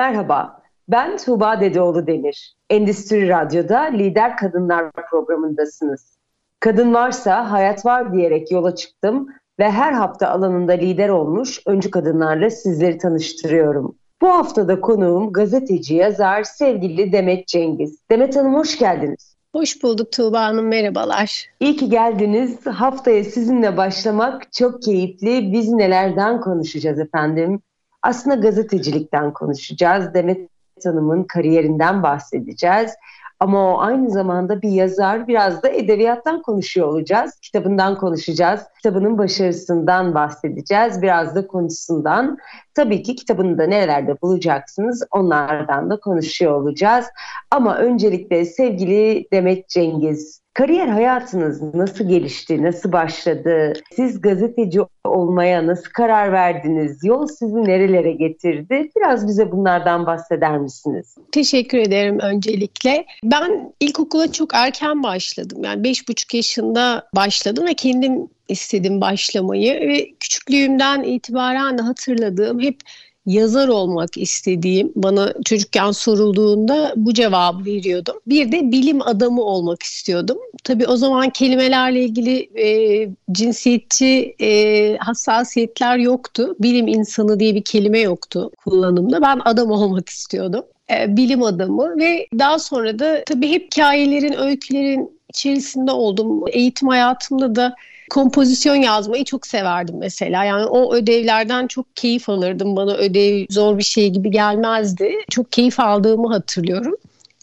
Merhaba, ben Tuğba Dedeoğlu Demir. Endüstri Radyo'da Lider Kadınlar programındasınız. Kadın varsa hayat var diyerek yola çıktım ve her hafta alanında lider olmuş öncü kadınlarla sizleri tanıştırıyorum. Bu haftada konuğum gazeteci, yazar, sevgili Demet Cengiz. Demet Hanım hoş geldiniz. Hoş bulduk Tuğba Hanım, merhabalar. İyi ki geldiniz. Haftaya sizinle başlamak çok keyifli. Biz nelerden konuşacağız efendim? Aslında gazetecilikten konuşacağız. Demet Hanım'ın kariyerinden bahsedeceğiz. Ama o aynı zamanda bir yazar, biraz da edebiyattan konuşuyor olacağız. Kitabından konuşacağız. Kitabının başarısından bahsedeceğiz. Biraz da konusundan. Tabii ki kitabını da nerelerde bulacaksınız onlardan da konuşuyor olacağız. Ama öncelikle sevgili Demet Cengiz, kariyer hayatınız nasıl gelişti, nasıl başladı? Siz gazeteci olmaya nasıl karar verdiniz? Yol sizi nerelere getirdi? Biraz bize bunlardan bahseder misiniz? Teşekkür ederim öncelikle. Ben ilkokula çok erken başladım. Yani beş buçuk yaşında başladım ve kendim istedim başlamayı ve küçüklüğümden itibaren de hatırladığım hep yazar olmak istediğim bana çocukken sorulduğunda bu cevabı veriyordum. Bir de bilim adamı olmak istiyordum. Tabii o zaman kelimelerle ilgili e, cinsiyetçi e, hassasiyetler yoktu. Bilim insanı diye bir kelime yoktu kullanımda. Ben adam olmak istiyordum. E, bilim adamı ve daha sonra da tabii hep hikayelerin, öykülerin içerisinde oldum. Eğitim hayatımda da kompozisyon yazmayı çok severdim mesela. Yani o ödevlerden çok keyif alırdım. Bana ödev zor bir şey gibi gelmezdi. Çok keyif aldığımı hatırlıyorum.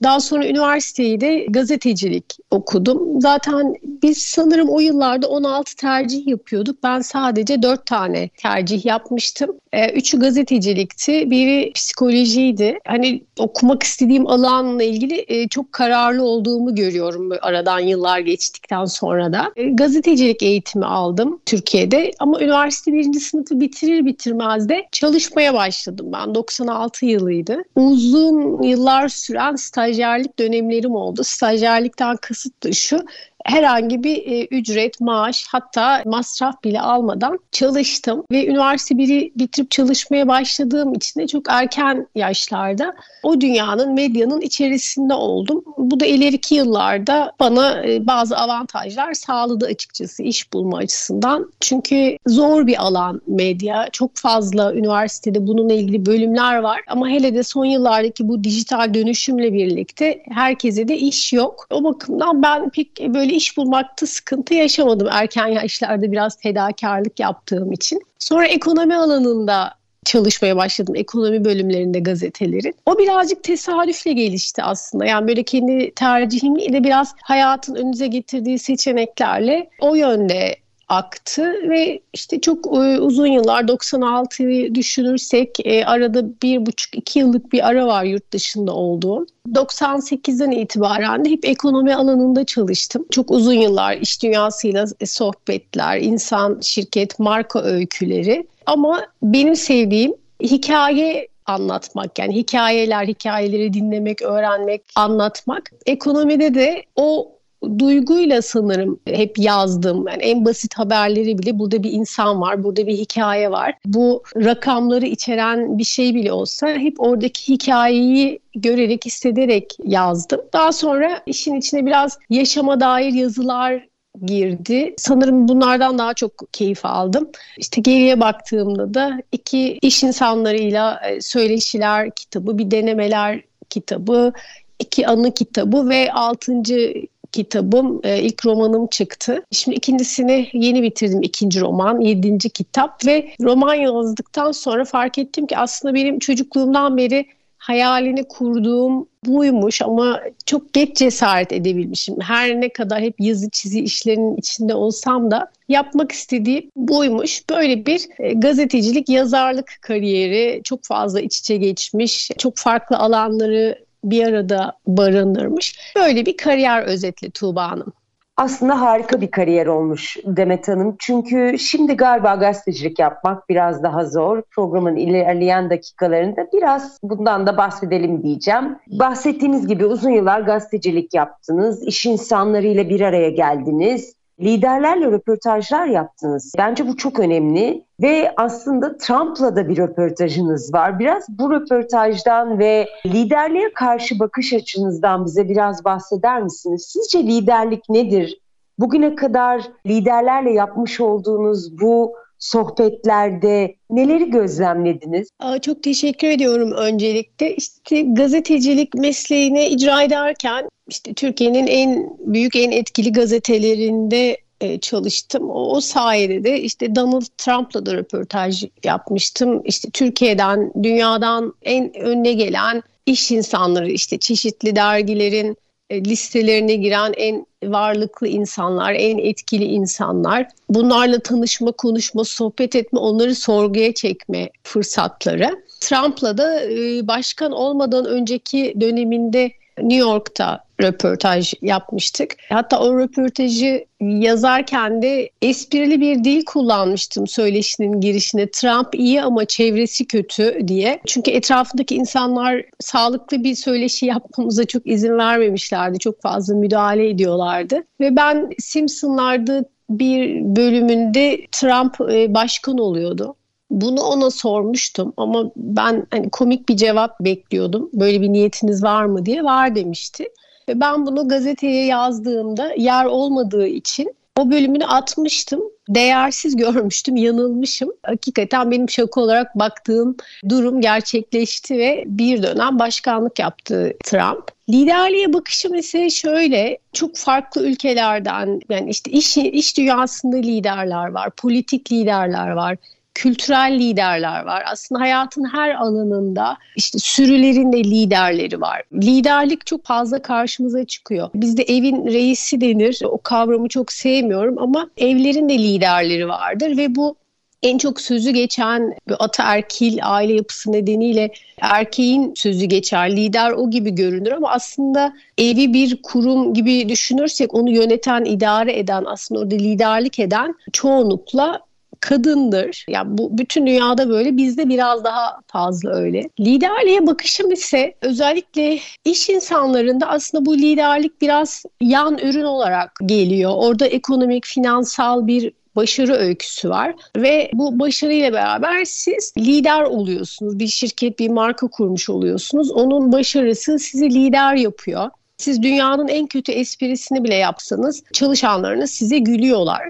Daha sonra üniversiteyi de gazetecilik okudum. Zaten biz sanırım o yıllarda 16 tercih yapıyorduk. Ben sadece 4 tane tercih yapmıştım. Ee, üçü gazetecilikti, biri psikolojiydi. Hani okumak istediğim alanla ilgili e, çok kararlı olduğumu görüyorum aradan yıllar geçtikten sonra da. E, gazetecilik eğitimi aldım Türkiye'de ama üniversite birinci sınıfı bitirir bitirmez de çalışmaya başladım ben. 96 yılıydı. Uzun yıllar süren stajyerlik dönemlerim oldu. Stajyerlikten kasıt da şu herhangi bir e, ücret, maaş hatta masraf bile almadan çalıştım ve üniversite biri bitirip çalışmaya başladığım için de çok erken yaşlarda o dünyanın, medyanın içerisinde oldum. Bu da ileriki yıllarda bana e, bazı avantajlar sağladı açıkçası iş bulma açısından. Çünkü zor bir alan medya. Çok fazla üniversitede bununla ilgili bölümler var ama hele de son yıllardaki bu dijital dönüşümle birlikte herkese de iş yok. O bakımdan ben pek böyle iş bulmakta sıkıntı yaşamadım erken yaşlarda biraz fedakarlık yaptığım için. Sonra ekonomi alanında çalışmaya başladım ekonomi bölümlerinde gazetelerin. O birazcık tesadüfle gelişti aslında. Yani böyle kendi tercihim ile biraz hayatın önünüze getirdiği seçeneklerle o yönde aktı ve işte çok e, uzun yıllar 96'yı düşünürsek e, arada bir buçuk iki yıllık bir ara var yurt dışında olduğum. 98'den itibaren de hep ekonomi alanında çalıştım. Çok uzun yıllar iş dünyasıyla sohbetler, insan, şirket, marka öyküleri. Ama benim sevdiğim hikaye anlatmak yani hikayeler, hikayeleri dinlemek, öğrenmek, anlatmak. Ekonomide de o duyguyla sanırım hep yazdım. Yani en basit haberleri bile burada bir insan var, burada bir hikaye var. Bu rakamları içeren bir şey bile olsa hep oradaki hikayeyi görerek, hissederek yazdım. Daha sonra işin içine biraz yaşama dair yazılar girdi. Sanırım bunlardan daha çok keyif aldım. İşte geriye baktığımda da iki iş insanlarıyla e, söyleşiler kitabı, bir denemeler kitabı, iki anı kitabı ve altıncı kitabım, e, ilk romanım çıktı. Şimdi ikincisini yeni bitirdim, ikinci roman, yedinci kitap ve roman yazdıktan sonra fark ettim ki aslında benim çocukluğumdan beri hayalini kurduğum buymuş ama çok geç cesaret edebilmişim. Her ne kadar hep yazı çizi işlerinin içinde olsam da yapmak istediğim buymuş. Böyle bir e, gazetecilik, yazarlık kariyeri çok fazla iç içe geçmiş. Çok farklı alanları bir arada barındırmış. Böyle bir kariyer özetli Tuğba Hanım. Aslında harika bir kariyer olmuş Demet Hanım. Çünkü şimdi galiba gazetecilik yapmak biraz daha zor. Programın ilerleyen dakikalarında biraz bundan da bahsedelim diyeceğim. Bahsettiğiniz gibi uzun yıllar gazetecilik yaptınız. İş insanlarıyla bir araya geldiniz liderlerle röportajlar yaptınız. Bence bu çok önemli ve aslında Trump'la da bir röportajınız var. Biraz bu röportajdan ve liderliğe karşı bakış açınızdan bize biraz bahseder misiniz? Sizce liderlik nedir? Bugüne kadar liderlerle yapmış olduğunuz bu sohbetlerde neleri gözlemlediniz? çok teşekkür ediyorum öncelikle. İşte gazetecilik mesleğini icra ederken işte Türkiye'nin en büyük en etkili gazetelerinde e, çalıştım. O, o sayede de işte Donald Trump'la da röportaj yapmıştım. İşte Türkiye'den, dünyadan en önüne gelen iş insanları işte çeşitli dergilerin e, listelerine giren en varlıklı insanlar, en etkili insanlar. Bunlarla tanışma, konuşma, sohbet etme, onları sorguya çekme fırsatları. Trump'la da e, başkan olmadan önceki döneminde New York'ta röportaj yapmıştık. Hatta o röportajı yazarken de esprili bir dil kullanmıştım söyleşinin girişine. Trump iyi ama çevresi kötü diye. Çünkü etrafındaki insanlar sağlıklı bir söyleşi yapmamıza çok izin vermemişlerdi. Çok fazla müdahale ediyorlardı. Ve ben Simpson'larda bir bölümünde Trump e, başkan oluyordu. Bunu ona sormuştum ama ben hani komik bir cevap bekliyordum. Böyle bir niyetiniz var mı diye var demişti. Ve ben bunu gazeteye yazdığımda yer olmadığı için o bölümünü atmıştım. Değersiz görmüştüm, yanılmışım. Hakikaten benim şaka olarak baktığım durum gerçekleşti ve bir dönem başkanlık yaptı Trump. Liderliğe bakışım ise şöyle, çok farklı ülkelerden yani işte iş, iş dünyasında liderler var, politik liderler var, kültürel liderler var. Aslında hayatın her alanında işte sürülerin de liderleri var. Liderlik çok fazla karşımıza çıkıyor. Bizde evin reisi denir. O kavramı çok sevmiyorum ama evlerin de liderleri vardır ve bu en çok sözü geçen ataerkil aile yapısı nedeniyle erkeğin sözü geçer, lider o gibi görünür ama aslında evi bir kurum gibi düşünürsek onu yöneten, idare eden, aslında orada liderlik eden çoğunlukla kadındır. Yani bu bütün dünyada böyle bizde biraz daha fazla öyle. Liderliğe bakışım ise özellikle iş insanlarında aslında bu liderlik biraz yan ürün olarak geliyor. Orada ekonomik, finansal bir başarı öyküsü var ve bu başarıyla beraber siz lider oluyorsunuz. Bir şirket, bir marka kurmuş oluyorsunuz. Onun başarısı sizi lider yapıyor. Siz dünyanın en kötü esprisini bile yapsanız çalışanlarınız size gülüyorlar.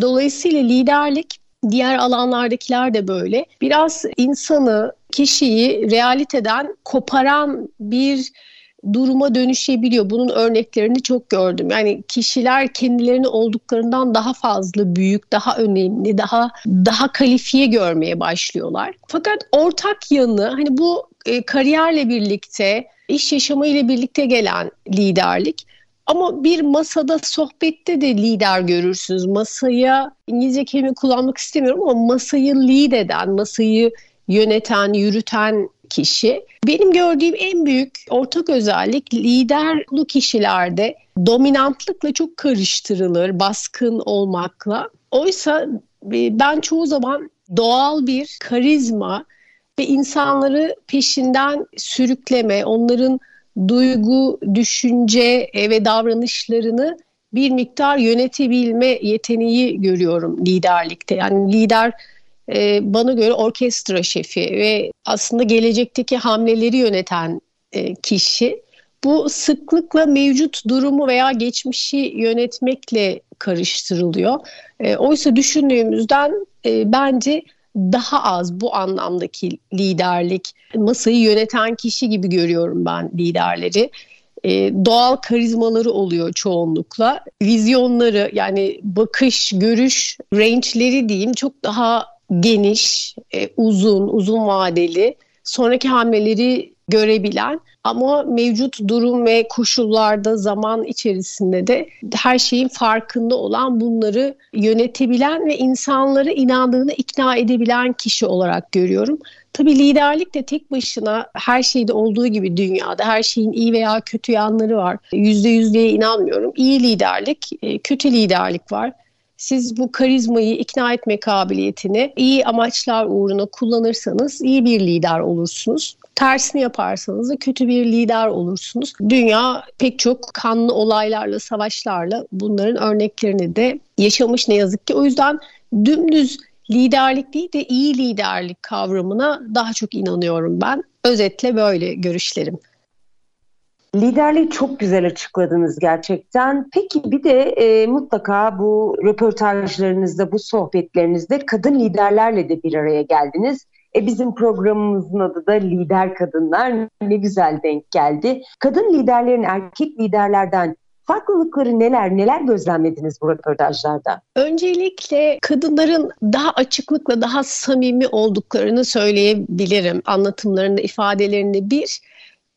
Dolayısıyla liderlik Diğer alanlardakiler de böyle. Biraz insanı, kişiyi realiteden koparan bir duruma dönüşebiliyor. Bunun örneklerini çok gördüm. Yani kişiler kendilerini olduklarından daha fazla büyük, daha önemli, daha daha kalifiye görmeye başlıyorlar. Fakat ortak yanı hani bu e, kariyerle birlikte, iş yaşamı ile birlikte gelen liderlik ama bir masada sohbette de lider görürsünüz. Masaya İngilizce kelime kullanmak istemiyorum ama masayı lead eden, masayı yöneten, yürüten kişi. Benim gördüğüm en büyük ortak özellik liderli kişilerde dominantlıkla çok karıştırılır, baskın olmakla. Oysa e, ben çoğu zaman doğal bir karizma ve insanları peşinden sürükleme, onların duygu, düşünce e, ve davranışlarını bir miktar yönetebilme yeteneği görüyorum liderlikte. Yani lider e, bana göre orkestra şefi ve aslında gelecekteki hamleleri yöneten e, kişi. Bu sıklıkla mevcut durumu veya geçmişi yönetmekle karıştırılıyor. E, oysa düşündüğümüzden e, bence daha az bu anlamdaki liderlik, masayı yöneten kişi gibi görüyorum ben liderleri. Ee, doğal karizmaları oluyor çoğunlukla. Vizyonları yani bakış, görüş range'leri diyeyim çok daha geniş, e, uzun, uzun vadeli. Sonraki hamleleri görebilen ama mevcut durum ve koşullarda zaman içerisinde de her şeyin farkında olan bunları yönetebilen ve insanları inandığını ikna edebilen kişi olarak görüyorum. Tabii liderlik de tek başına her şeyde olduğu gibi dünyada her şeyin iyi veya kötü yanları var. Yüzde yüzlüğe inanmıyorum. İyi liderlik, e, kötü liderlik var. Siz bu karizmayı ikna etme kabiliyetini iyi amaçlar uğruna kullanırsanız iyi bir lider olursunuz. Tersini yaparsanız da kötü bir lider olursunuz. Dünya pek çok kanlı olaylarla, savaşlarla bunların örneklerini de yaşamış ne yazık ki. O yüzden dümdüz liderlik değil de iyi liderlik kavramına daha çok inanıyorum ben. Özetle böyle görüşlerim. Liderliği çok güzel açıkladınız gerçekten. Peki bir de e, mutlaka bu röportajlarınızda, bu sohbetlerinizde kadın liderlerle de bir araya geldiniz. E bizim programımızın adı da Lider Kadınlar. Ne güzel denk geldi. Kadın liderlerin erkek liderlerden Farklılıkları neler, neler gözlemlediniz bu röportajlarda? Öncelikle kadınların daha açıklıkla daha samimi olduklarını söyleyebilirim anlatımlarında, ifadelerinde. Bir,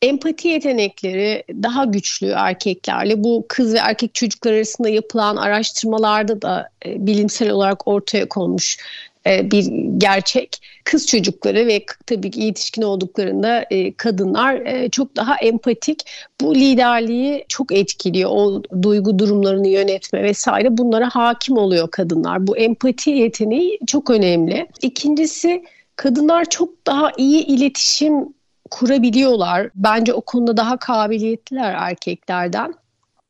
empati yetenekleri daha güçlü erkeklerle. Bu kız ve erkek çocuklar arasında yapılan araştırmalarda da e, bilimsel olarak ortaya konmuş bir gerçek. Kız çocukları ve tabii ki yetişkin olduklarında e, kadınlar e, çok daha empatik. Bu liderliği çok etkiliyor. O duygu durumlarını yönetme vesaire bunlara hakim oluyor kadınlar. Bu empati yeteneği çok önemli. İkincisi kadınlar çok daha iyi iletişim kurabiliyorlar. Bence o konuda daha kabiliyetliler erkeklerden.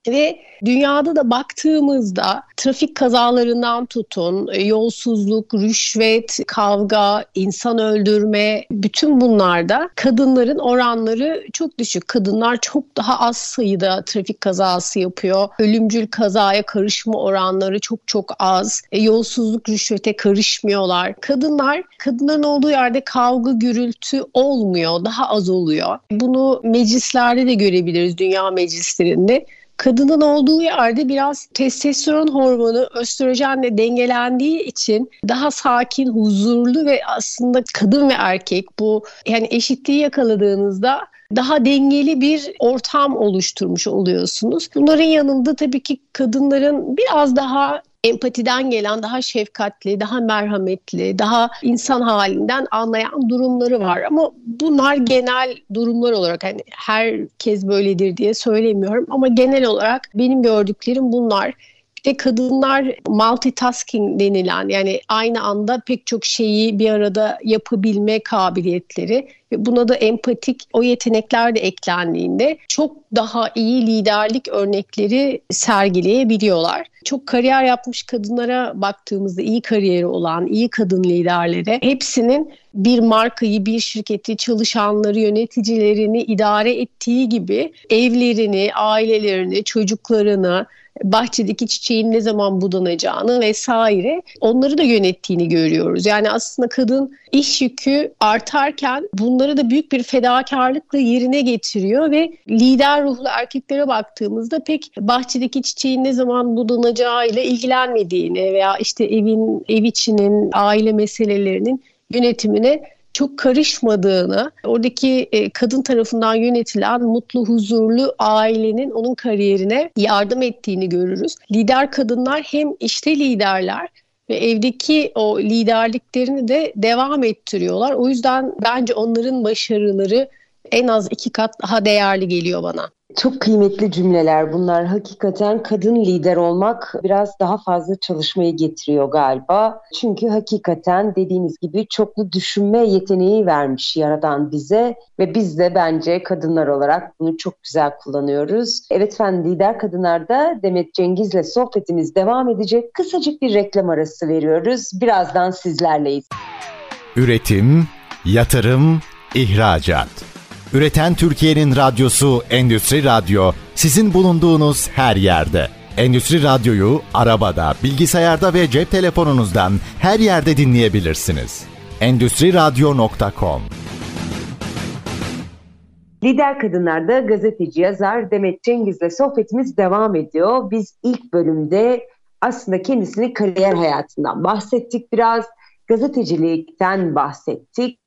Ve dünyada da baktığımızda trafik kazalarından tutun, e, yolsuzluk, rüşvet, kavga, insan öldürme bütün bunlarda kadınların oranları çok düşük. Kadınlar çok daha az sayıda trafik kazası yapıyor. Ölümcül kazaya karışma oranları çok çok az. E, yolsuzluk, rüşvete karışmıyorlar. Kadınlar, kadınların olduğu yerde kavga, gürültü olmuyor, daha az oluyor. Bunu meclislerde de görebiliriz, dünya meclislerinde kadının olduğu yerde biraz testosteron hormonu östrojenle dengelendiği için daha sakin, huzurlu ve aslında kadın ve erkek bu yani eşitliği yakaladığınızda daha dengeli bir ortam oluşturmuş oluyorsunuz. Bunların yanında tabii ki kadınların biraz daha empatiden gelen daha şefkatli, daha merhametli, daha insan halinden anlayan durumları var. Ama bunlar genel durumlar olarak hani herkes böyledir diye söylemiyorum ama genel olarak benim gördüklerim bunlar. Bir de kadınlar multitasking denilen yani aynı anda pek çok şeyi bir arada yapabilme kabiliyetleri ve buna da empatik o yetenekler de eklendiğinde çok daha iyi liderlik örnekleri sergileyebiliyorlar. Çok kariyer yapmış kadınlara baktığımızda iyi kariyeri olan, iyi kadın liderlere hepsinin bir markayı, bir şirketi, çalışanları, yöneticilerini idare ettiği gibi evlerini, ailelerini, çocuklarını, bahçedeki çiçeğin ne zaman budanacağını vesaire onları da yönettiğini görüyoruz. Yani aslında kadın iş yükü artarken bunları da büyük bir fedakarlıkla yerine getiriyor ve lider ruhlu erkeklere baktığımızda pek bahçedeki çiçeğin ne zaman budanacağıyla ilgilenmediğini veya işte evin ev içinin aile meselelerinin yönetimine çok karışmadığını, oradaki e, kadın tarafından yönetilen mutlu, huzurlu ailenin onun kariyerine yardım ettiğini görürüz. Lider kadınlar hem işte liderler ve evdeki o liderliklerini de devam ettiriyorlar. O yüzden bence onların başarıları en az iki kat daha değerli geliyor bana. Çok kıymetli cümleler bunlar. Hakikaten kadın lider olmak biraz daha fazla çalışmayı getiriyor galiba. Çünkü hakikaten dediğiniz gibi çoklu düşünme yeteneği vermiş Yaradan bize ve biz de bence kadınlar olarak bunu çok güzel kullanıyoruz. Evet efendim lider kadınlarda Demet Cengiz'le sohbetimiz devam edecek. Kısacık bir reklam arası veriyoruz. Birazdan sizlerleyiz. Üretim, yatırım, ihracat. Üreten Türkiye'nin radyosu Endüstri Radyo sizin bulunduğunuz her yerde. Endüstri Radyo'yu arabada, bilgisayarda ve cep telefonunuzdan her yerde dinleyebilirsiniz. Endüstri Radyo.com Lider Kadınlar'da gazeteci yazar Demet Cengiz'le sohbetimiz devam ediyor. Biz ilk bölümde aslında kendisini kariyer hayatından bahsettik biraz. Gazetecilikten bahsettik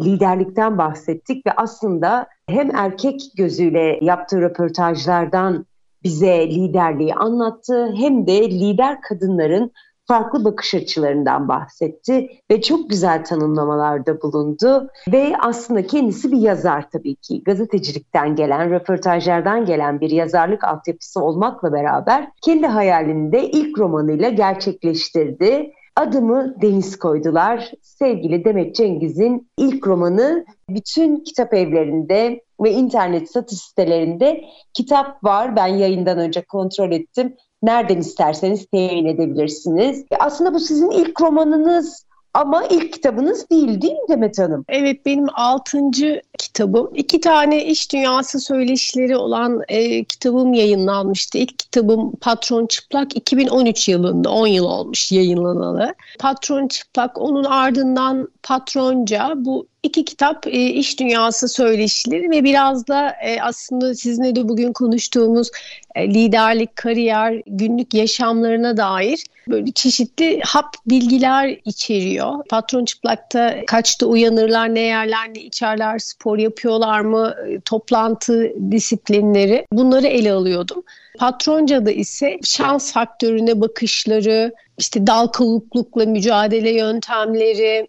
liderlikten bahsettik ve aslında hem erkek gözüyle yaptığı röportajlardan bize liderliği anlattı hem de lider kadınların farklı bakış açılarından bahsetti ve çok güzel tanımlamalarda bulundu ve aslında kendisi bir yazar tabii ki gazetecilikten gelen, röportajlardan gelen bir yazarlık altyapısı olmakla beraber kendi hayalini de ilk romanıyla gerçekleştirdi. Adımı Deniz koydular. Sevgili Demet Cengiz'in ilk romanı bütün kitap evlerinde ve internet satış sitelerinde kitap var. Ben yayından önce kontrol ettim. Nereden isterseniz temin edebilirsiniz. Aslında bu sizin ilk romanınız ama ilk kitabınız değil değil mi Demet Hanım? Evet benim altıncı kitabım. İki tane iş dünyası söyleşileri olan e, kitabım yayınlanmıştı. İlk kitabım Patron Çıplak 2013 yılında 10 yıl olmuş yayınlanalı. Patron Çıplak onun ardından Patronca bu iki kitap e, iş dünyası söyleşileri ve biraz da e, aslında sizinle de bugün konuştuğumuz e, liderlik, kariyer, günlük yaşamlarına dair böyle çeşitli hap bilgiler içeriyor. Patron çıplakta kaçta uyanırlar, ne yerler, ne içerler, spor yapıyorlar mı, e, toplantı disiplinleri bunları ele alıyordum. Patronca'da ise şans faktörüne bakışları, işte dal kavuklukla mücadele yöntemleri,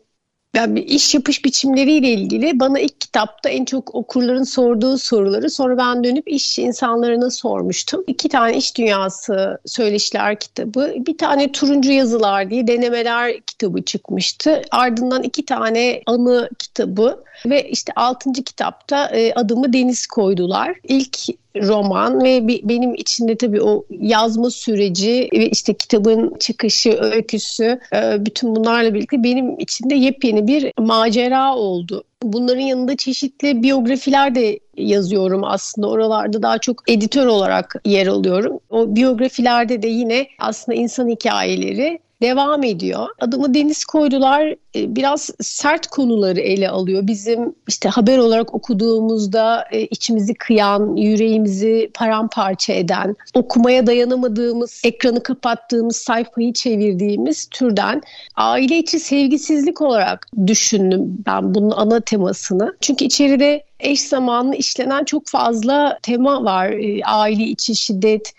yani iş yapış biçimleriyle ilgili bana ilk kitapta en çok okurların sorduğu soruları sonra ben dönüp iş insanlarına sormuştum. İki tane iş dünyası söyleşiler kitabı, bir tane turuncu yazılar diye denemeler kitabı çıkmıştı. Ardından iki tane anı kitabı ve işte altıncı kitapta e, adımı Deniz koydular. İlk roman ve bir, benim içinde tabii o yazma süreci ve işte kitabın çıkışı, öyküsü e, bütün bunlarla birlikte benim içinde yepyeni bir macera oldu. Bunların yanında çeşitli biyografiler de yazıyorum aslında. Oralarda daha çok editör olarak yer alıyorum. O biyografilerde de yine aslında insan hikayeleri devam ediyor. Adımı Deniz koydular e, biraz sert konuları ele alıyor. Bizim işte haber olarak okuduğumuzda e, içimizi kıyan, yüreğimizi paramparça eden, okumaya dayanamadığımız, ekranı kapattığımız, sayfayı çevirdiğimiz türden aile içi sevgisizlik olarak düşündüm ben bunun ana temasını. Çünkü içeride eş zamanlı işlenen çok fazla tema var. E, aile içi şiddet,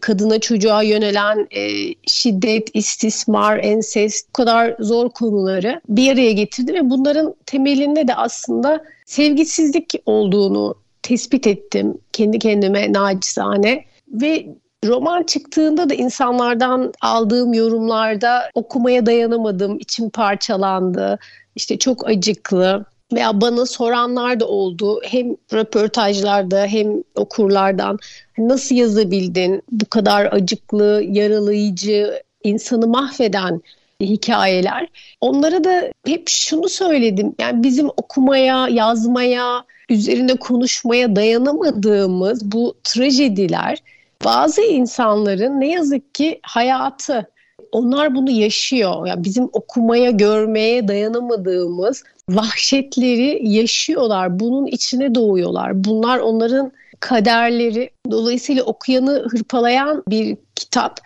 kadına çocuğa yönelen e, şiddet, istismar, ensest bu kadar zor konuları bir araya getirdi ve bunların temelinde de aslında sevgisizlik olduğunu tespit ettim kendi kendime nacizane ve roman çıktığında da insanlardan aldığım yorumlarda okumaya dayanamadım, içim parçalandı, işte çok acıklı veya bana soranlar da oldu. Hem röportajlarda hem okurlardan nasıl yazabildin bu kadar acıklı, yaralayıcı, insanı mahveden hikayeler. Onlara da hep şunu söyledim. Yani bizim okumaya, yazmaya, üzerinde konuşmaya dayanamadığımız bu trajediler bazı insanların ne yazık ki hayatı onlar bunu yaşıyor. Yani bizim okumaya, görmeye dayanamadığımız vahşetleri yaşıyorlar. Bunun içine doğuyorlar. Bunlar onların kaderleri. Dolayısıyla okuyanı hırpalayan bir kitap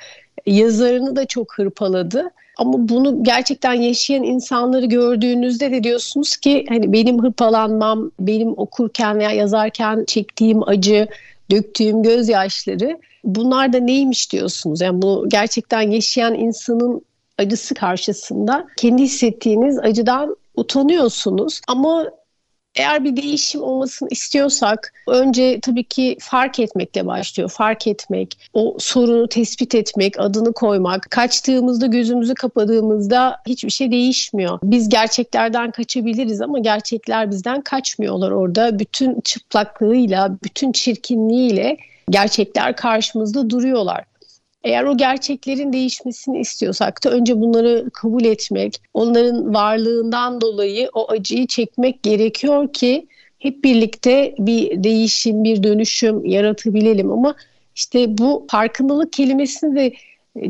yazarını da çok hırpaladı. Ama bunu gerçekten yaşayan insanları gördüğünüzde de diyorsunuz ki hani benim hırpalanmam, benim okurken veya yazarken çektiğim acı, döktüğüm gözyaşları bunlar da neymiş diyorsunuz. Yani bu gerçekten yaşayan insanın acısı karşısında kendi hissettiğiniz acıdan utanıyorsunuz. Ama eğer bir değişim olmasını istiyorsak önce tabii ki fark etmekle başlıyor. Fark etmek, o sorunu tespit etmek, adını koymak. Kaçtığımızda, gözümüzü kapadığımızda hiçbir şey değişmiyor. Biz gerçeklerden kaçabiliriz ama gerçekler bizden kaçmıyorlar orada. Bütün çıplaklığıyla, bütün çirkinliğiyle gerçekler karşımızda duruyorlar. Eğer o gerçeklerin değişmesini istiyorsak da önce bunları kabul etmek, onların varlığından dolayı o acıyı çekmek gerekiyor ki hep birlikte bir değişim, bir dönüşüm yaratabilelim. Ama işte bu farkındalık kelimesini de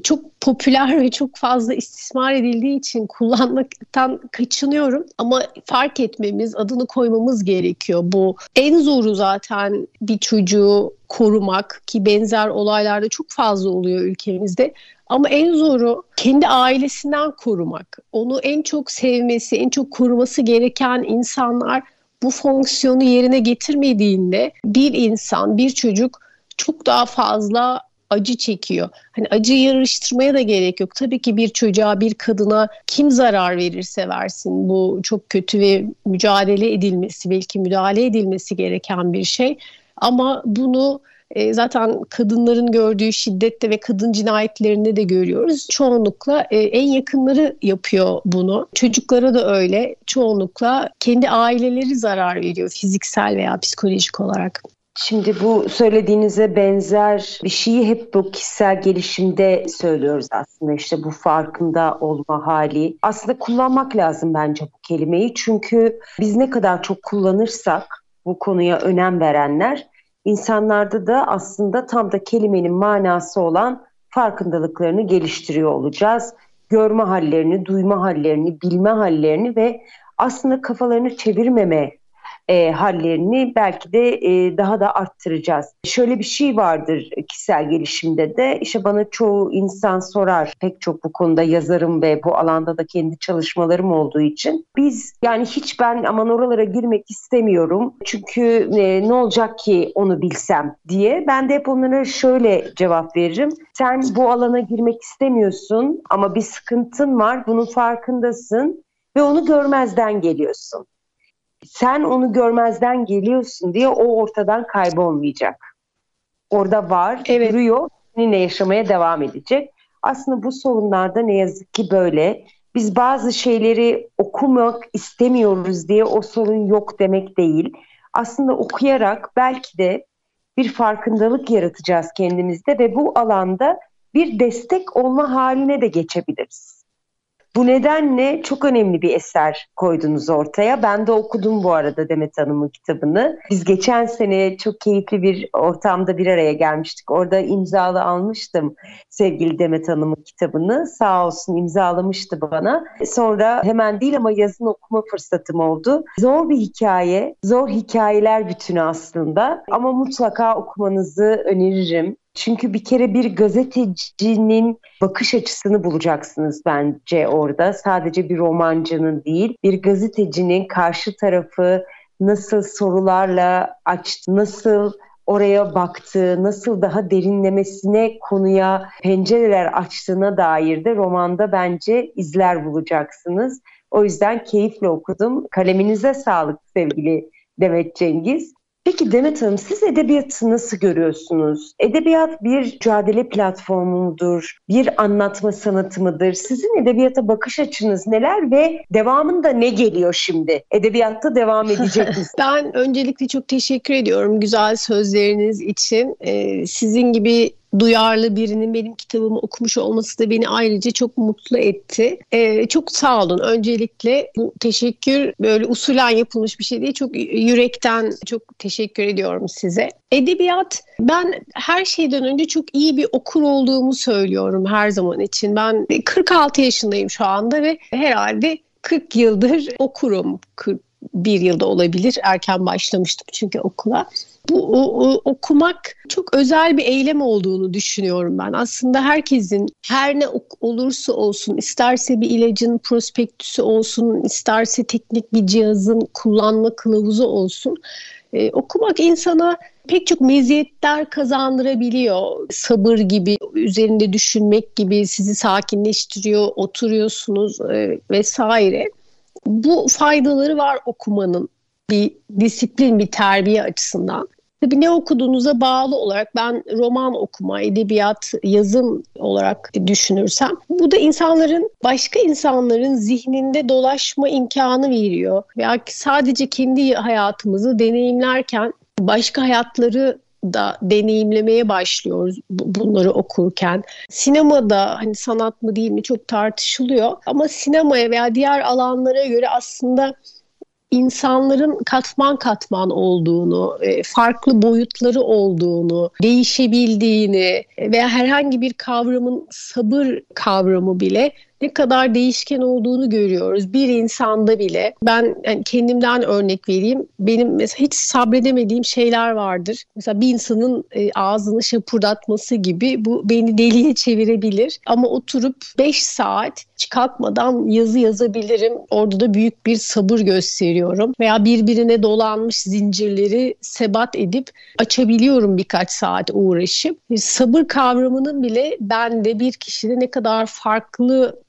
çok popüler ve çok fazla istismar edildiği için kullanmaktan kaçınıyorum. Ama fark etmemiz, adını koymamız gerekiyor. Bu en zoru zaten bir çocuğu korumak ki benzer olaylarda çok fazla oluyor ülkemizde. Ama en zoru kendi ailesinden korumak. Onu en çok sevmesi, en çok koruması gereken insanlar bu fonksiyonu yerine getirmediğinde bir insan, bir çocuk çok daha fazla acı çekiyor. Hani acı yarıştırmaya da gerek yok. Tabii ki bir çocuğa, bir kadına kim zarar verirse versin bu çok kötü ve mücadele edilmesi, belki müdahale edilmesi gereken bir şey. Ama bunu e, zaten kadınların gördüğü şiddette ve kadın cinayetlerinde de görüyoruz. Çoğunlukla e, en yakınları yapıyor bunu. Çocuklara da öyle. Çoğunlukla kendi aileleri zarar veriyor fiziksel veya psikolojik olarak. Şimdi bu söylediğinize benzer bir şeyi hep bu kişisel gelişimde söylüyoruz aslında işte bu farkında olma hali. Aslında kullanmak lazım bence bu kelimeyi çünkü biz ne kadar çok kullanırsak bu konuya önem verenler insanlarda da aslında tam da kelimenin manası olan farkındalıklarını geliştiriyor olacağız. Görme hallerini, duyma hallerini, bilme hallerini ve aslında kafalarını çevirmeme e, hallerini belki de e, daha da arttıracağız. Şöyle bir şey vardır kişisel gelişimde de işte bana çoğu insan sorar pek çok bu konuda yazarım ve bu alanda da kendi çalışmalarım olduğu için. Biz yani hiç ben aman oralara girmek istemiyorum çünkü e, ne olacak ki onu bilsem diye ben de hep onlara şöyle cevap veririm. Sen bu alana girmek istemiyorsun ama bir sıkıntın var bunun farkındasın ve onu görmezden geliyorsun sen onu görmezden geliyorsun diye o ortadan kaybolmayacak. Orada var, evet. duruyor, seninle yaşamaya devam edecek. Aslında bu sorunlarda ne yazık ki böyle. Biz bazı şeyleri okumak istemiyoruz diye o sorun yok demek değil. Aslında okuyarak belki de bir farkındalık yaratacağız kendimizde ve bu alanda bir destek olma haline de geçebiliriz. Bu nedenle çok önemli bir eser koydunuz ortaya. Ben de okudum bu arada Demet Hanım'ın kitabını. Biz geçen sene çok keyifli bir ortamda bir araya gelmiştik. Orada imzalı almıştım sevgili Demet Hanım'ın kitabını. Sağ olsun imzalamıştı bana. Sonra hemen değil ama yazın okuma fırsatım oldu. Zor bir hikaye, zor hikayeler bütünü aslında. Ama mutlaka okumanızı öneririm. Çünkü bir kere bir gazetecinin bakış açısını bulacaksınız bence orada. Sadece bir romancının değil, bir gazetecinin karşı tarafı nasıl sorularla açtı, nasıl oraya baktığı, nasıl daha derinlemesine konuya pencereler açtığına dair de romanda bence izler bulacaksınız. O yüzden keyifle okudum. Kaleminize sağlık sevgili Demet Cengiz. Peki Demet Hanım siz edebiyatı nasıl görüyorsunuz? Edebiyat bir mücadele platformu mudur? Bir anlatma sanatı mıdır? Sizin edebiyata bakış açınız neler ve devamında ne geliyor şimdi? Edebiyatta devam edecek misiniz? ben öncelikle çok teşekkür ediyorum güzel sözleriniz için. Ee, sizin gibi duyarlı birinin benim kitabımı okumuş olması da beni ayrıca çok mutlu etti. Ee, çok sağ olun. Öncelikle bu teşekkür böyle usulen yapılmış bir şey değil. Çok yürekten çok teşekkür ediyorum size. Edebiyat ben her şeyden önce çok iyi bir okur olduğumu söylüyorum her zaman için. Ben 46 yaşındayım şu anda ve herhalde 40 yıldır okurum. 41 yılda olabilir. Erken başlamıştım çünkü okula bu o, o, okumak çok özel bir eylem olduğunu düşünüyorum ben. Aslında herkesin her ne olursa olsun, isterse bir ilacın prospektüsü olsun, isterse teknik bir cihazın kullanma kılavuzu olsun, e, okumak insana pek çok meziyetler kazandırabiliyor. Sabır gibi, üzerinde düşünmek gibi sizi sakinleştiriyor, oturuyorsunuz e, vesaire. Bu faydaları var okumanın bir disiplin, bir terbiye açısından. Tabii ne okuduğunuza bağlı olarak ben roman okuma, edebiyat, yazım olarak düşünürsem bu da insanların başka insanların zihninde dolaşma imkanı veriyor. Veya sadece kendi hayatımızı deneyimlerken başka hayatları da deneyimlemeye başlıyoruz bunları okurken. Sinemada hani sanat mı değil mi çok tartışılıyor ama sinemaya veya diğer alanlara göre aslında insanların katman katman olduğunu, e, farklı boyutları olduğunu, değişebildiğini veya herhangi bir kavramın sabır kavramı bile ne kadar değişken olduğunu görüyoruz. Bir insanda bile ben yani kendimden örnek vereyim. Benim mesela hiç sabredemediğim şeyler vardır. Mesela bir insanın e, ağzını şapurdatması gibi bu beni deliye çevirebilir. Ama oturup 5 saat hiç kalkmadan yazı yazabilirim. Orada da büyük bir sabır gösteriyorum. Veya birbirine dolanmış zincirleri sebat edip açabiliyorum birkaç saat uğraşıp. Sabır kavramının bile bende bir kişide ne kadar farklı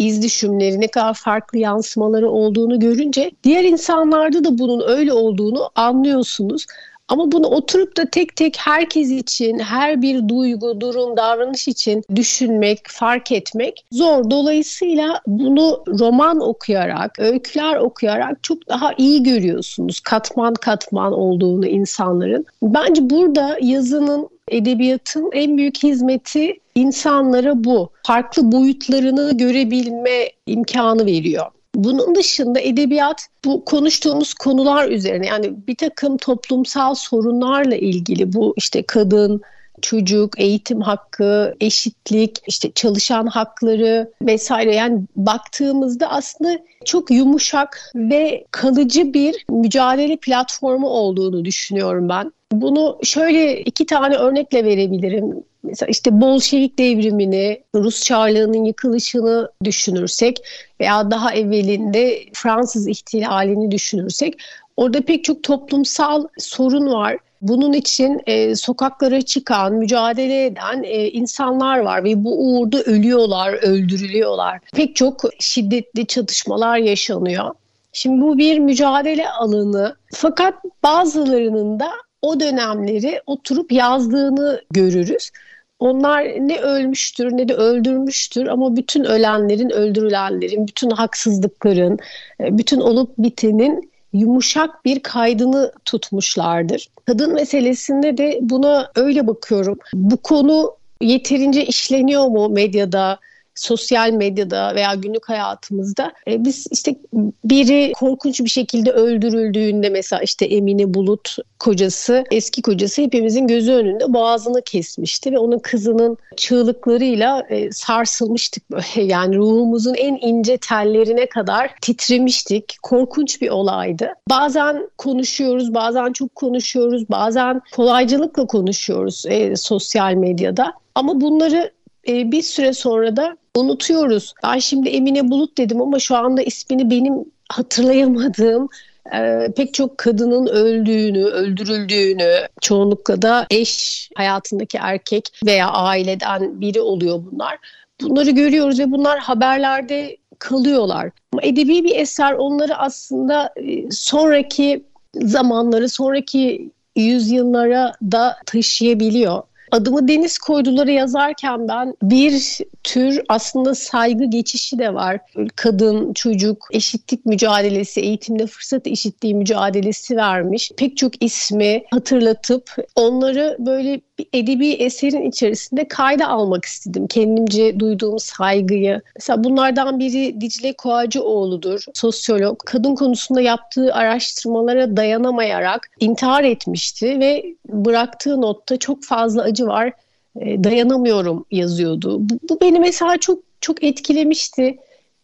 iz düşümleri, ne kadar farklı yansımaları olduğunu görünce diğer insanlarda da bunun öyle olduğunu anlıyorsunuz. Ama bunu oturup da tek tek herkes için, her bir duygu, durum, davranış için düşünmek, fark etmek zor. Dolayısıyla bunu roman okuyarak, öyküler okuyarak çok daha iyi görüyorsunuz. Katman katman olduğunu insanların. Bence burada yazının edebiyatın en büyük hizmeti insanlara bu. Farklı boyutlarını görebilme imkanı veriyor. Bunun dışında edebiyat bu konuştuğumuz konular üzerine yani bir takım toplumsal sorunlarla ilgili bu işte kadın, çocuk, eğitim hakkı, eşitlik, işte çalışan hakları vesaire yani baktığımızda aslında çok yumuşak ve kalıcı bir mücadele platformu olduğunu düşünüyorum ben. Bunu şöyle iki tane örnekle verebilirim. Mesela işte Bolşevik devrimini, Rus Çarlığı'nın yıkılışını düşünürsek veya daha evvelinde Fransız ihtilalini düşünürsek orada pek çok toplumsal sorun var. Bunun için e, sokaklara çıkan, mücadele eden e, insanlar var ve bu uğurda ölüyorlar, öldürülüyorlar. Pek çok şiddetli çatışmalar yaşanıyor. Şimdi bu bir mücadele alanı. Fakat bazılarının da o dönemleri oturup yazdığını görürüz. Onlar ne ölmüştür ne de öldürmüştür ama bütün ölenlerin, öldürülenlerin, bütün haksızlıkların, e, bütün olup bitenin yumuşak bir kaydını tutmuşlardır. Kadın meselesinde de buna öyle bakıyorum. Bu konu yeterince işleniyor mu medyada? Sosyal medyada veya günlük hayatımızda e, biz işte biri korkunç bir şekilde öldürüldüğünde mesela işte Emine Bulut kocası, eski kocası hepimizin gözü önünde boğazını kesmişti ve onun kızının çığlıklarıyla e, sarsılmıştık böyle yani ruhumuzun en ince tellerine kadar titremiştik. Korkunç bir olaydı. Bazen konuşuyoruz, bazen çok konuşuyoruz, bazen kolaycılıkla konuşuyoruz e, sosyal medyada. Ama bunları e, bir süre sonra da unutuyoruz. Ben şimdi Emine Bulut dedim ama şu anda ismini benim hatırlayamadığım e, pek çok kadının öldüğünü, öldürüldüğünü, çoğunlukla da eş hayatındaki erkek veya aileden biri oluyor bunlar. Bunları görüyoruz ve bunlar haberlerde kalıyorlar. Ama edebi bir eser onları aslında e, sonraki zamanları, sonraki yüzyıllara da taşıyabiliyor adımı deniz koyduları yazarken ben bir tür aslında saygı geçişi de var. Kadın, çocuk, eşitlik mücadelesi, eğitimde fırsat eşitliği mücadelesi vermiş. Pek çok ismi hatırlatıp onları böyle bir edebi eserin içerisinde kayda almak istedim. Kendimce duyduğum saygıyı. Mesela bunlardan biri Dicle Koacıoğlu'dur. Sosyolog. Kadın konusunda yaptığı araştırmalara dayanamayarak intihar etmişti ve bıraktığı notta çok fazla acı var. E, dayanamıyorum yazıyordu. Bu, bu beni mesela çok çok etkilemişti.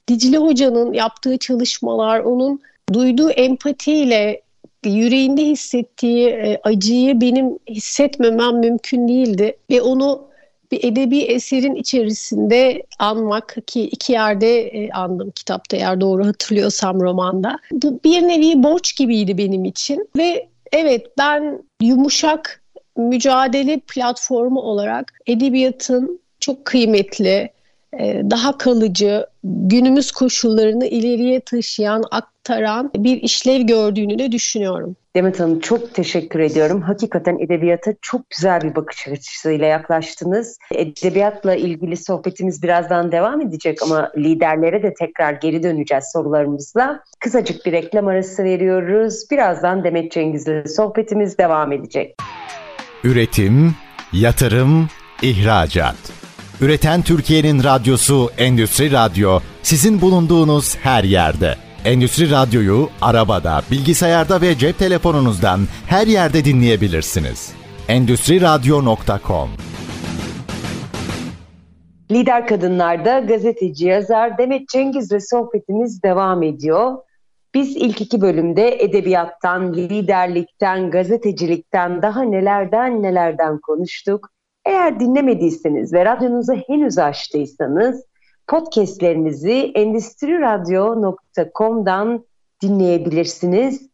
Dicle Hoca'nın yaptığı çalışmalar, onun duyduğu empatiyle yüreğinde hissettiği e, acıyı benim hissetmemem mümkün değildi ve onu bir edebi eserin içerisinde anmak ki iki yerde e, andım kitapta eğer doğru hatırlıyorsam romanda. Bu bir nevi borç gibiydi benim için ve evet ben yumuşak mücadele platformu olarak edebiyatın çok kıymetli, e, daha kalıcı, günümüz koşullarını ileriye taşıyan, aktaran bir işlev gördüğünü de düşünüyorum. Demet Hanım çok teşekkür ediyorum. Hakikaten edebiyata çok güzel bir bakış açısıyla yaklaştınız. Edebiyatla ilgili sohbetimiz birazdan devam edecek ama liderlere de tekrar geri döneceğiz sorularımızla. Kısacık bir reklam arası veriyoruz. Birazdan Demet Cengiz'le sohbetimiz devam edecek. Üretim, yatırım, ihracat. Üreten Türkiye'nin radyosu Endüstri Radyo sizin bulunduğunuz her yerde. Endüstri Radyo'yu arabada, bilgisayarda ve cep telefonunuzdan her yerde dinleyebilirsiniz. Endüstri Radyo.com Lider Kadınlar'da gazeteci, yazar Demet Cengiz'le sohbetimiz devam ediyor. Biz ilk iki bölümde edebiyattan, liderlikten, gazetecilikten, daha nelerden nelerden konuştuk. Eğer dinlemediyseniz ve radyonuzu henüz açtıysanız podcastlerimizi endustriradyo.com'dan dinleyebilirsiniz.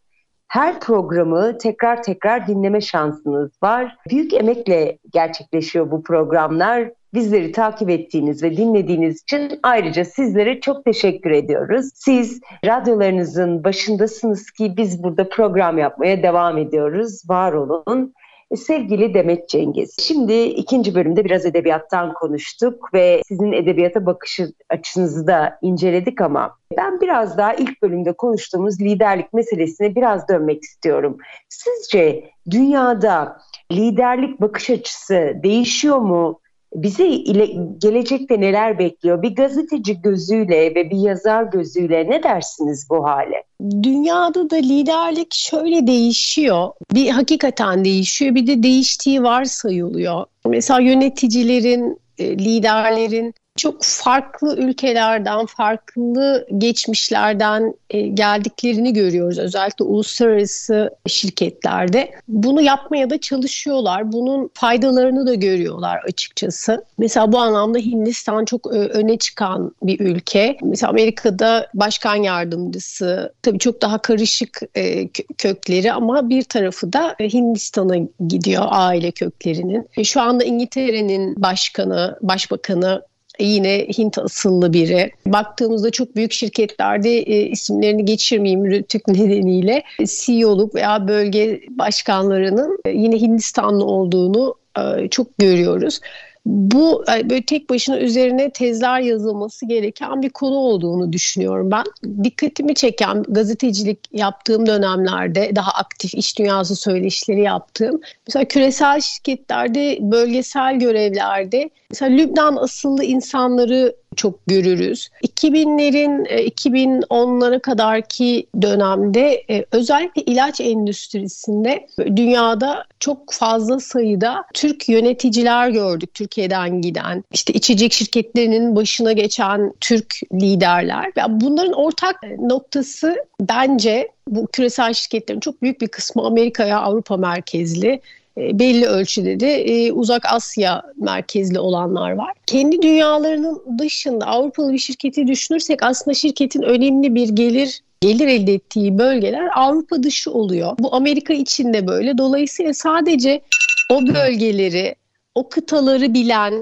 Her programı tekrar tekrar dinleme şansınız var. Büyük emekle gerçekleşiyor bu programlar. Bizleri takip ettiğiniz ve dinlediğiniz için ayrıca sizlere çok teşekkür ediyoruz. Siz radyolarınızın başındasınız ki biz burada program yapmaya devam ediyoruz. Var olun. E, sevgili Demet Cengiz, şimdi ikinci bölümde biraz edebiyattan konuştuk ve sizin edebiyata bakış açınızı da inceledik ama ben biraz daha ilk bölümde konuştuğumuz liderlik meselesine biraz dönmek istiyorum. Sizce dünyada liderlik bakış açısı değişiyor mu? Bizi ile, gelecekte neler bekliyor? Bir gazeteci gözüyle ve bir yazar gözüyle ne dersiniz bu hale? Dünyada da liderlik şöyle değişiyor. Bir hakikaten değişiyor bir de değiştiği varsayılıyor. Mesela yöneticilerin, e, liderlerin çok farklı ülkelerden, farklı geçmişlerden e, geldiklerini görüyoruz. Özellikle uluslararası şirketlerde. Bunu yapmaya da çalışıyorlar. Bunun faydalarını da görüyorlar açıkçası. Mesela bu anlamda Hindistan çok e, öne çıkan bir ülke. Mesela Amerika'da başkan yardımcısı tabii çok daha karışık e, kökleri ama bir tarafı da Hindistan'a gidiyor aile köklerinin. Şu anda İngiltere'nin başkanı, başbakanı yine Hint asıllı biri. Baktığımızda çok büyük şirketlerde e, isimlerini geçirmeyeyim rütük nedeniyle CEO'luk veya bölge başkanlarının e, yine Hindistanlı olduğunu e, çok görüyoruz bu böyle tek başına üzerine tezler yazılması gereken bir konu olduğunu düşünüyorum ben. Dikkatimi çeken gazetecilik yaptığım dönemlerde daha aktif iş dünyası söyleşileri yaptığım mesela küresel şirketlerde bölgesel görevlerde mesela Lübnan asıllı insanları çok görürüz. 2000'lerin 2010'lara e, kadarki dönemde e, özellikle ilaç endüstrisinde dünyada çok fazla sayıda Türk yöneticiler gördük Türkiye'den giden. İşte içecek şirketlerinin başına geçen Türk liderler. Bunların ortak noktası bence bu küresel şirketlerin çok büyük bir kısmı Amerika'ya Avrupa merkezli belli ölçüde de e, uzak Asya merkezli olanlar var. Kendi dünyalarının dışında Avrupalı bir şirketi düşünürsek aslında şirketin önemli bir gelir gelir elde ettiği bölgeler Avrupa dışı oluyor. Bu Amerika içinde böyle. Dolayısıyla sadece o bölgeleri, o kıtaları bilen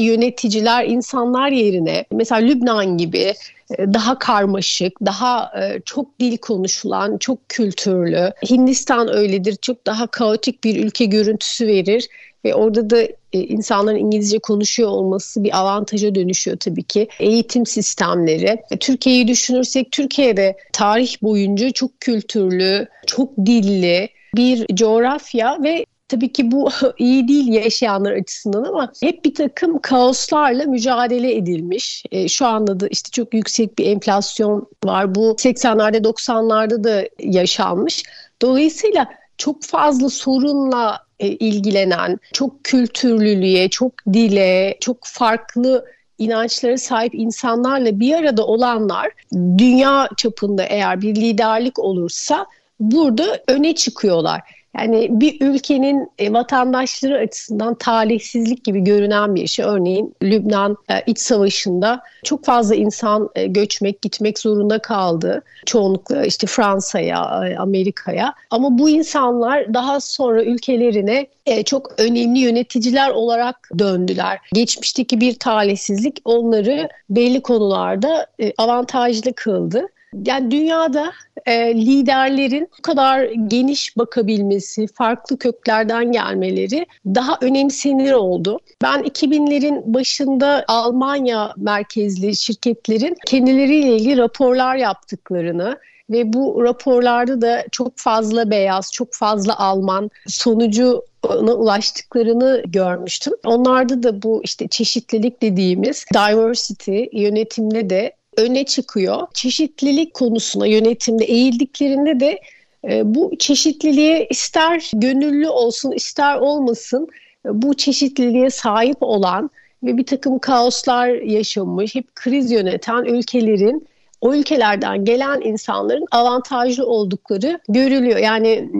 yöneticiler, insanlar yerine mesela Lübnan gibi e, daha karmaşık, daha e, çok dil konuşulan, çok kültürlü. Hindistan öyledir. Çok daha kaotik bir ülke görüntüsü verir ve orada da e, insanların İngilizce konuşuyor olması bir avantaja dönüşüyor tabii ki. Eğitim sistemleri. Türkiye'yi düşünürsek Türkiye'de tarih boyunca çok kültürlü, çok dilli bir coğrafya ve Tabii ki bu iyi değil yaşayanlar açısından ama hep bir takım kaoslarla mücadele edilmiş. E, şu anda da işte çok yüksek bir enflasyon var. Bu 80'lerde 90'larda da yaşanmış. Dolayısıyla çok fazla sorunla e, ilgilenen, çok kültürlülüğe, çok dile, çok farklı inançlara sahip insanlarla bir arada olanlar dünya çapında eğer bir liderlik olursa burada öne çıkıyorlar. Yani bir ülkenin e, vatandaşları açısından talihsizlik gibi görünen bir şey. Örneğin Lübnan e, iç savaşında çok fazla insan e, göçmek, gitmek zorunda kaldı. Çoğunlukla işte Fransa'ya, Amerika'ya. Ama bu insanlar daha sonra ülkelerine çok önemli yöneticiler olarak döndüler. Geçmişteki bir talihsizlik onları belli konularda avantajlı kıldı. Yani dünyada e, liderlerin bu kadar geniş bakabilmesi, farklı köklerden gelmeleri daha önemsenir oldu. Ben 2000'lerin başında Almanya merkezli şirketlerin kendileriyle ilgili raporlar yaptıklarını ve bu raporlarda da çok fazla beyaz, çok fazla Alman sonucu ulaştıklarını görmüştüm. Onlarda da bu işte çeşitlilik dediğimiz diversity yönetimde de öne çıkıyor. Çeşitlilik konusuna yönetimde eğildiklerinde de e, bu çeşitliliğe ister gönüllü olsun ister olmasın e, bu çeşitliliğe sahip olan ve bir takım kaoslar yaşamış, hep kriz yöneten ülkelerin o ülkelerden gelen insanların avantajlı oldukları görülüyor. Yani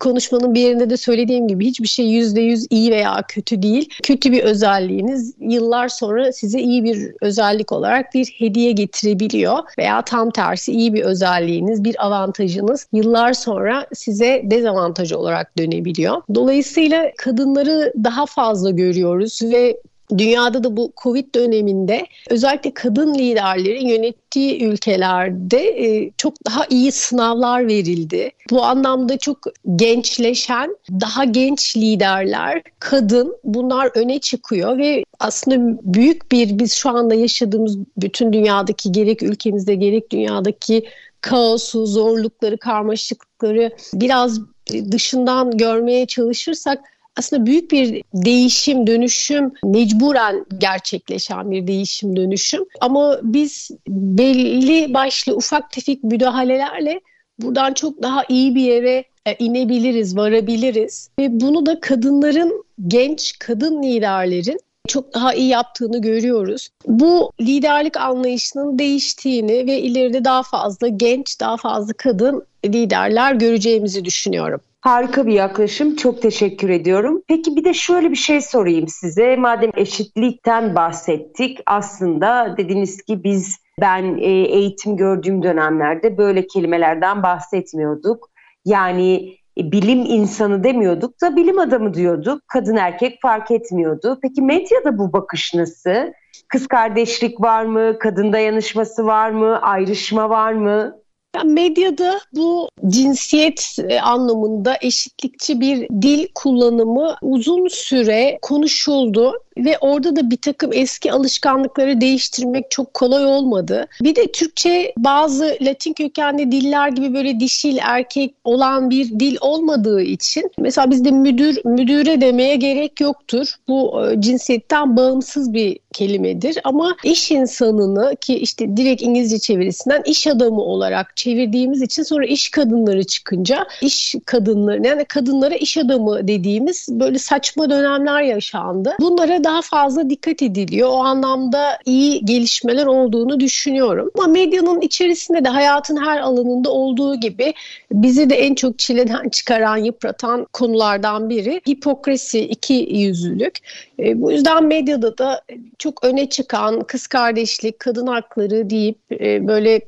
konuşmanın bir yerinde de söylediğim gibi hiçbir şey yüzde yüz iyi veya kötü değil. Kötü bir özelliğiniz yıllar sonra size iyi bir özellik olarak bir hediye getirebiliyor veya tam tersi iyi bir özelliğiniz, bir avantajınız yıllar sonra size dezavantaj olarak dönebiliyor. Dolayısıyla kadınları daha fazla görüyoruz ve Dünyada da bu Covid döneminde özellikle kadın liderlerin yönettiği ülkelerde e, çok daha iyi sınavlar verildi. Bu anlamda çok gençleşen, daha genç liderler, kadın bunlar öne çıkıyor ve aslında büyük bir biz şu anda yaşadığımız bütün dünyadaki gerek ülkemizde gerek dünyadaki kaosu, zorlukları, karmaşıklıkları biraz dışından görmeye çalışırsak aslında büyük bir değişim, dönüşüm, mecburen gerçekleşen bir değişim, dönüşüm. Ama biz belli başlı ufak tefek müdahalelerle buradan çok daha iyi bir yere e, inebiliriz, varabiliriz. Ve bunu da kadınların, genç kadın liderlerin çok daha iyi yaptığını görüyoruz. Bu liderlik anlayışının değiştiğini ve ileride daha fazla genç, daha fazla kadın liderler göreceğimizi düşünüyorum. Harika bir yaklaşım. Çok teşekkür ediyorum. Peki bir de şöyle bir şey sorayım size. Madem eşitlikten bahsettik aslında dediniz ki biz ben e, eğitim gördüğüm dönemlerde böyle kelimelerden bahsetmiyorduk. Yani e, bilim insanı demiyorduk da bilim adamı diyorduk. Kadın erkek fark etmiyordu. Peki medyada bu bakış nasıl? Kız kardeşlik var mı? Kadın dayanışması var mı? Ayrışma var mı? Medyada bu cinsiyet e, anlamında eşitlikçi bir dil kullanımı uzun süre konuşuldu ve orada da bir takım eski alışkanlıkları değiştirmek çok kolay olmadı. Bir de Türkçe bazı Latin kökenli diller gibi böyle dişil erkek olan bir dil olmadığı için mesela bizde müdür müdüre demeye gerek yoktur. Bu e, cinsiyetten bağımsız bir kelimedir ama iş insanını ki işte direkt İngilizce çevirisinden iş adamı olarak çevirdiğimiz için sonra iş kadınları çıkınca iş kadınları yani kadınlara iş adamı dediğimiz böyle saçma dönemler yaşandı. Bunlara daha fazla dikkat ediliyor. O anlamda iyi gelişmeler olduğunu düşünüyorum. Ama medyanın içerisinde de hayatın her alanında olduğu gibi bizi de en çok çileden çıkaran, yıpratan konulardan biri hipokrasi, iki yüzlülük. E, bu yüzden medyada da çok öne çıkan kız kardeşlik, kadın hakları deyip e, böyle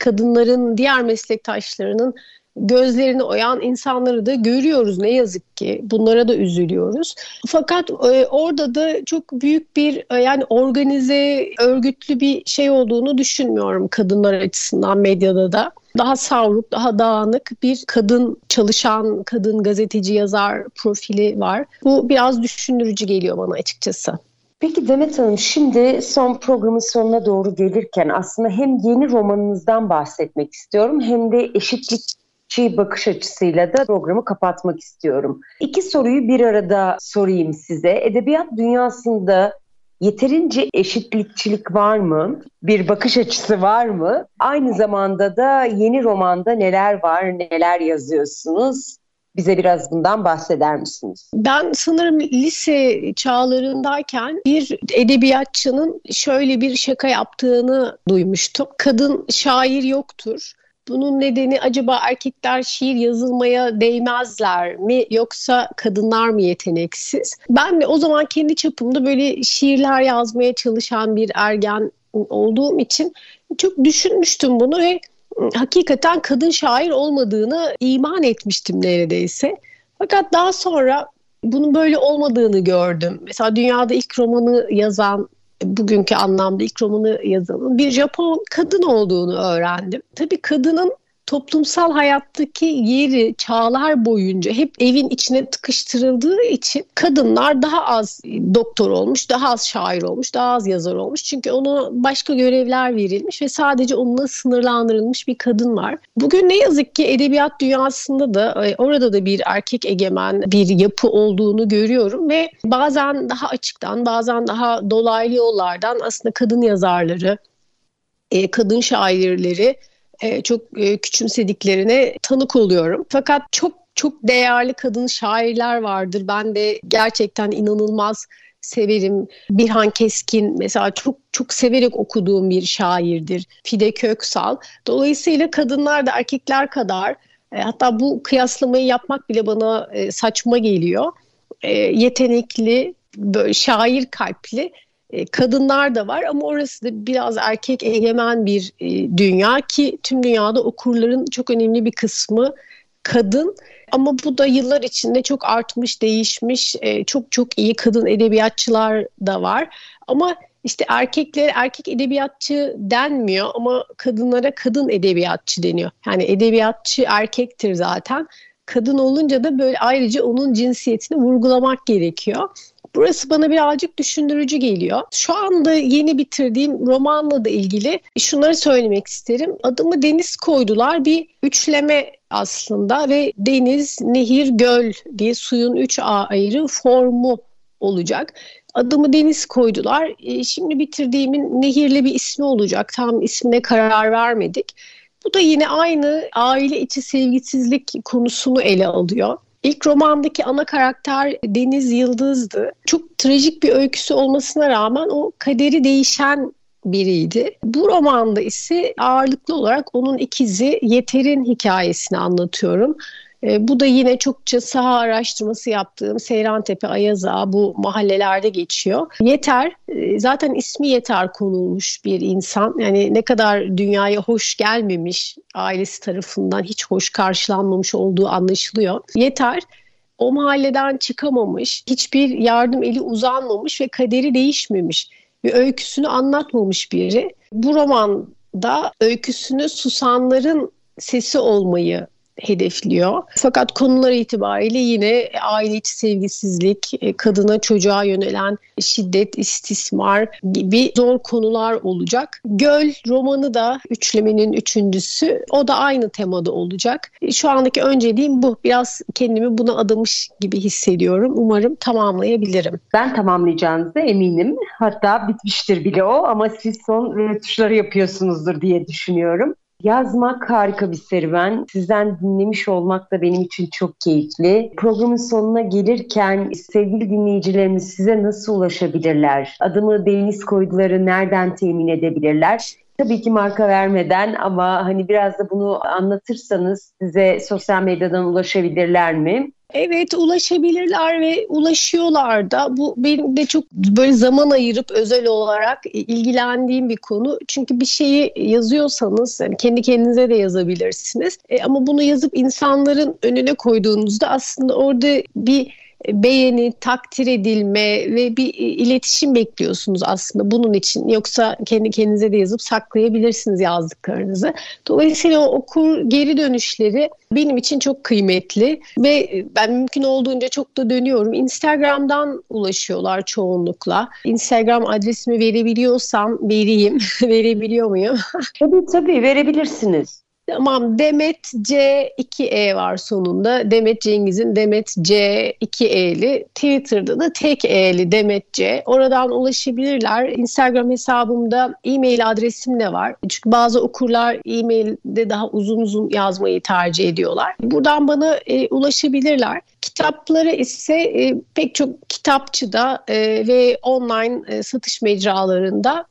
kadınların diğer meslektaşlarının gözlerini oyan insanları da görüyoruz ne yazık ki. Bunlara da üzülüyoruz. Fakat e, orada da çok büyük bir e, yani organize, örgütlü bir şey olduğunu düşünmüyorum kadınlar açısından medyada da. Daha savruk, daha dağınık bir kadın çalışan, kadın gazeteci yazar profili var. Bu biraz düşündürücü geliyor bana açıkçası. Peki Demet Hanım şimdi son programın sonuna doğru gelirken aslında hem yeni romanınızdan bahsetmek istiyorum hem de eşitlik eşitlikçi bakış açısıyla da programı kapatmak istiyorum. İki soruyu bir arada sorayım size. Edebiyat dünyasında yeterince eşitlikçilik var mı? Bir bakış açısı var mı? Aynı zamanda da yeni romanda neler var, neler yazıyorsunuz? Bize biraz bundan bahseder misiniz? Ben sanırım lise çağlarındayken bir edebiyatçının şöyle bir şaka yaptığını duymuştum. Kadın şair yoktur bunun nedeni acaba erkekler şiir yazılmaya değmezler mi yoksa kadınlar mı yeteneksiz? Ben de o zaman kendi çapımda böyle şiirler yazmaya çalışan bir ergen olduğum için çok düşünmüştüm bunu ve hakikaten kadın şair olmadığını iman etmiştim neredeyse. Fakat daha sonra bunun böyle olmadığını gördüm. Mesela dünyada ilk romanı yazan bugünkü anlamda ilk romanı yazanın bir Japon kadın olduğunu öğrendim. Tabii kadının toplumsal hayattaki yeri çağlar boyunca hep evin içine tıkıştırıldığı için kadınlar daha az doktor olmuş, daha az şair olmuş, daha az yazar olmuş. Çünkü ona başka görevler verilmiş ve sadece onunla sınırlandırılmış bir kadın var. Bugün ne yazık ki edebiyat dünyasında da e, orada da bir erkek egemen bir yapı olduğunu görüyorum ve bazen daha açıktan bazen daha dolaylı yollardan aslında kadın yazarları, e, kadın şairleri e, çok e, küçümsediklerine tanık oluyorum. Fakat çok çok değerli kadın şairler vardır. Ben de gerçekten inanılmaz severim. Birhan Keskin mesela çok çok severek okuduğum bir şairdir. Fide Köksal. Dolayısıyla kadınlar da erkekler kadar e, hatta bu kıyaslamayı yapmak bile bana saçma geliyor. Yetenekli, böyle şair kalpli kadınlar da var ama orası da biraz erkek egemen bir e, dünya ki tüm dünyada okurların çok önemli bir kısmı kadın ama bu da yıllar içinde çok artmış, değişmiş, e, çok çok iyi kadın edebiyatçılar da var. Ama işte erkekler erkek edebiyatçı denmiyor ama kadınlara kadın edebiyatçı deniyor. Yani edebiyatçı erkektir zaten. Kadın olunca da böyle ayrıca onun cinsiyetini vurgulamak gerekiyor. Burası bana birazcık düşündürücü geliyor. Şu anda yeni bitirdiğim romanla da ilgili şunları söylemek isterim. Adımı deniz koydular bir üçleme aslında ve deniz, nehir, göl diye suyun üç ayrı formu olacak. Adımı deniz koydular. E, şimdi bitirdiğimin nehirli bir ismi olacak. Tam ismine karar vermedik. Bu da yine aynı aile içi sevgisizlik konusunu ele alıyor. İlk romandaki ana karakter Deniz Yıldız'dı. Çok trajik bir öyküsü olmasına rağmen o kaderi değişen biriydi. Bu romanda ise ağırlıklı olarak onun ikizi Yeter'in hikayesini anlatıyorum. E, bu da yine çokça saha araştırması yaptığım Seyrantepe, Ayaza bu mahallelerde geçiyor. Yeter, e, zaten ismi Yeter konulmuş bir insan. Yani ne kadar dünyaya hoş gelmemiş, ailesi tarafından hiç hoş karşılanmamış olduğu anlaşılıyor. Yeter, o mahalleden çıkamamış, hiçbir yardım eli uzanmamış ve kaderi değişmemiş bir öyküsünü anlatmamış biri. Bu romanda öyküsünü susanların sesi olmayı hedefliyor. Fakat konular itibariyle yine aile içi sevgisizlik, e, kadına çocuğa yönelen şiddet, istismar gibi zor konular olacak. Göl romanı da üçlemenin üçüncüsü. O da aynı temada olacak. E, şu andaki önceliğim bu. Biraz kendimi buna adamış gibi hissediyorum. Umarım tamamlayabilirim. Ben tamamlayacağınıza eminim. Hatta bitmiştir bile o ama siz son rötuşları yapıyorsunuzdur diye düşünüyorum. Yazmak harika bir serüven. Sizden dinlemiş olmak da benim için çok keyifli. Programın sonuna gelirken sevgili dinleyicilerimiz size nasıl ulaşabilirler? Adımı Deniz Koyduları nereden temin edebilirler? Tabii ki marka vermeden ama hani biraz da bunu anlatırsanız size sosyal medyadan ulaşabilirler mi? Evet ulaşabilirler ve ulaşıyorlar da. Bu benim de çok böyle zaman ayırıp özel olarak ilgilendiğim bir konu. Çünkü bir şeyi yazıyorsanız yani kendi kendinize de yazabilirsiniz. E, ama bunu yazıp insanların önüne koyduğunuzda aslında orada bir beğeni, takdir edilme ve bir iletişim bekliyorsunuz aslında bunun için. Yoksa kendi kendinize de yazıp saklayabilirsiniz yazdıklarınızı. Dolayısıyla o okur geri dönüşleri benim için çok kıymetli ve ben mümkün olduğunca çok da dönüyorum. Instagram'dan ulaşıyorlar çoğunlukla. Instagram adresimi verebiliyorsam vereyim. Verebiliyor muyum? tabii tabii verebilirsiniz. Tamam Demet C 2E var sonunda. Demet Cengiz'in Demet C 2E'li. Twitter'da da tek E'li Demet C. Oradan ulaşabilirler. Instagram hesabımda e-mail adresim de var. Çünkü bazı okurlar e-mailde daha uzun uzun yazmayı tercih ediyorlar. Buradan bana e, ulaşabilirler. Kitapları ise e, pek çok kitapçıda e, ve online e, satış mecralarında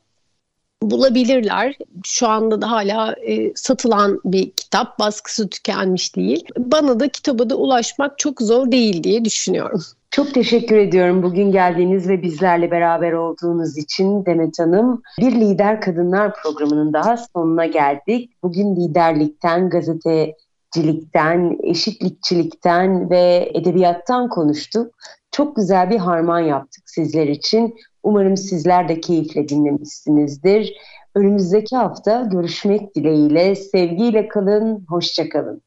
bulabilirler. Şu anda da hala e, satılan bir kitap, baskısı tükenmiş değil. Bana da kitaba da ulaşmak çok zor değil diye düşünüyorum. Çok teşekkür ediyorum bugün geldiğiniz ve bizlerle beraber olduğunuz için Demet Hanım. Bir Lider Kadınlar programının daha sonuna geldik. Bugün liderlikten, gazetecilikten, eşitlikçilikten ve edebiyattan konuştuk. Çok güzel bir harman yaptık sizler için. Umarım sizler de keyifle dinlemişsinizdir. Önümüzdeki hafta görüşmek dileğiyle. Sevgiyle kalın, hoşçakalın.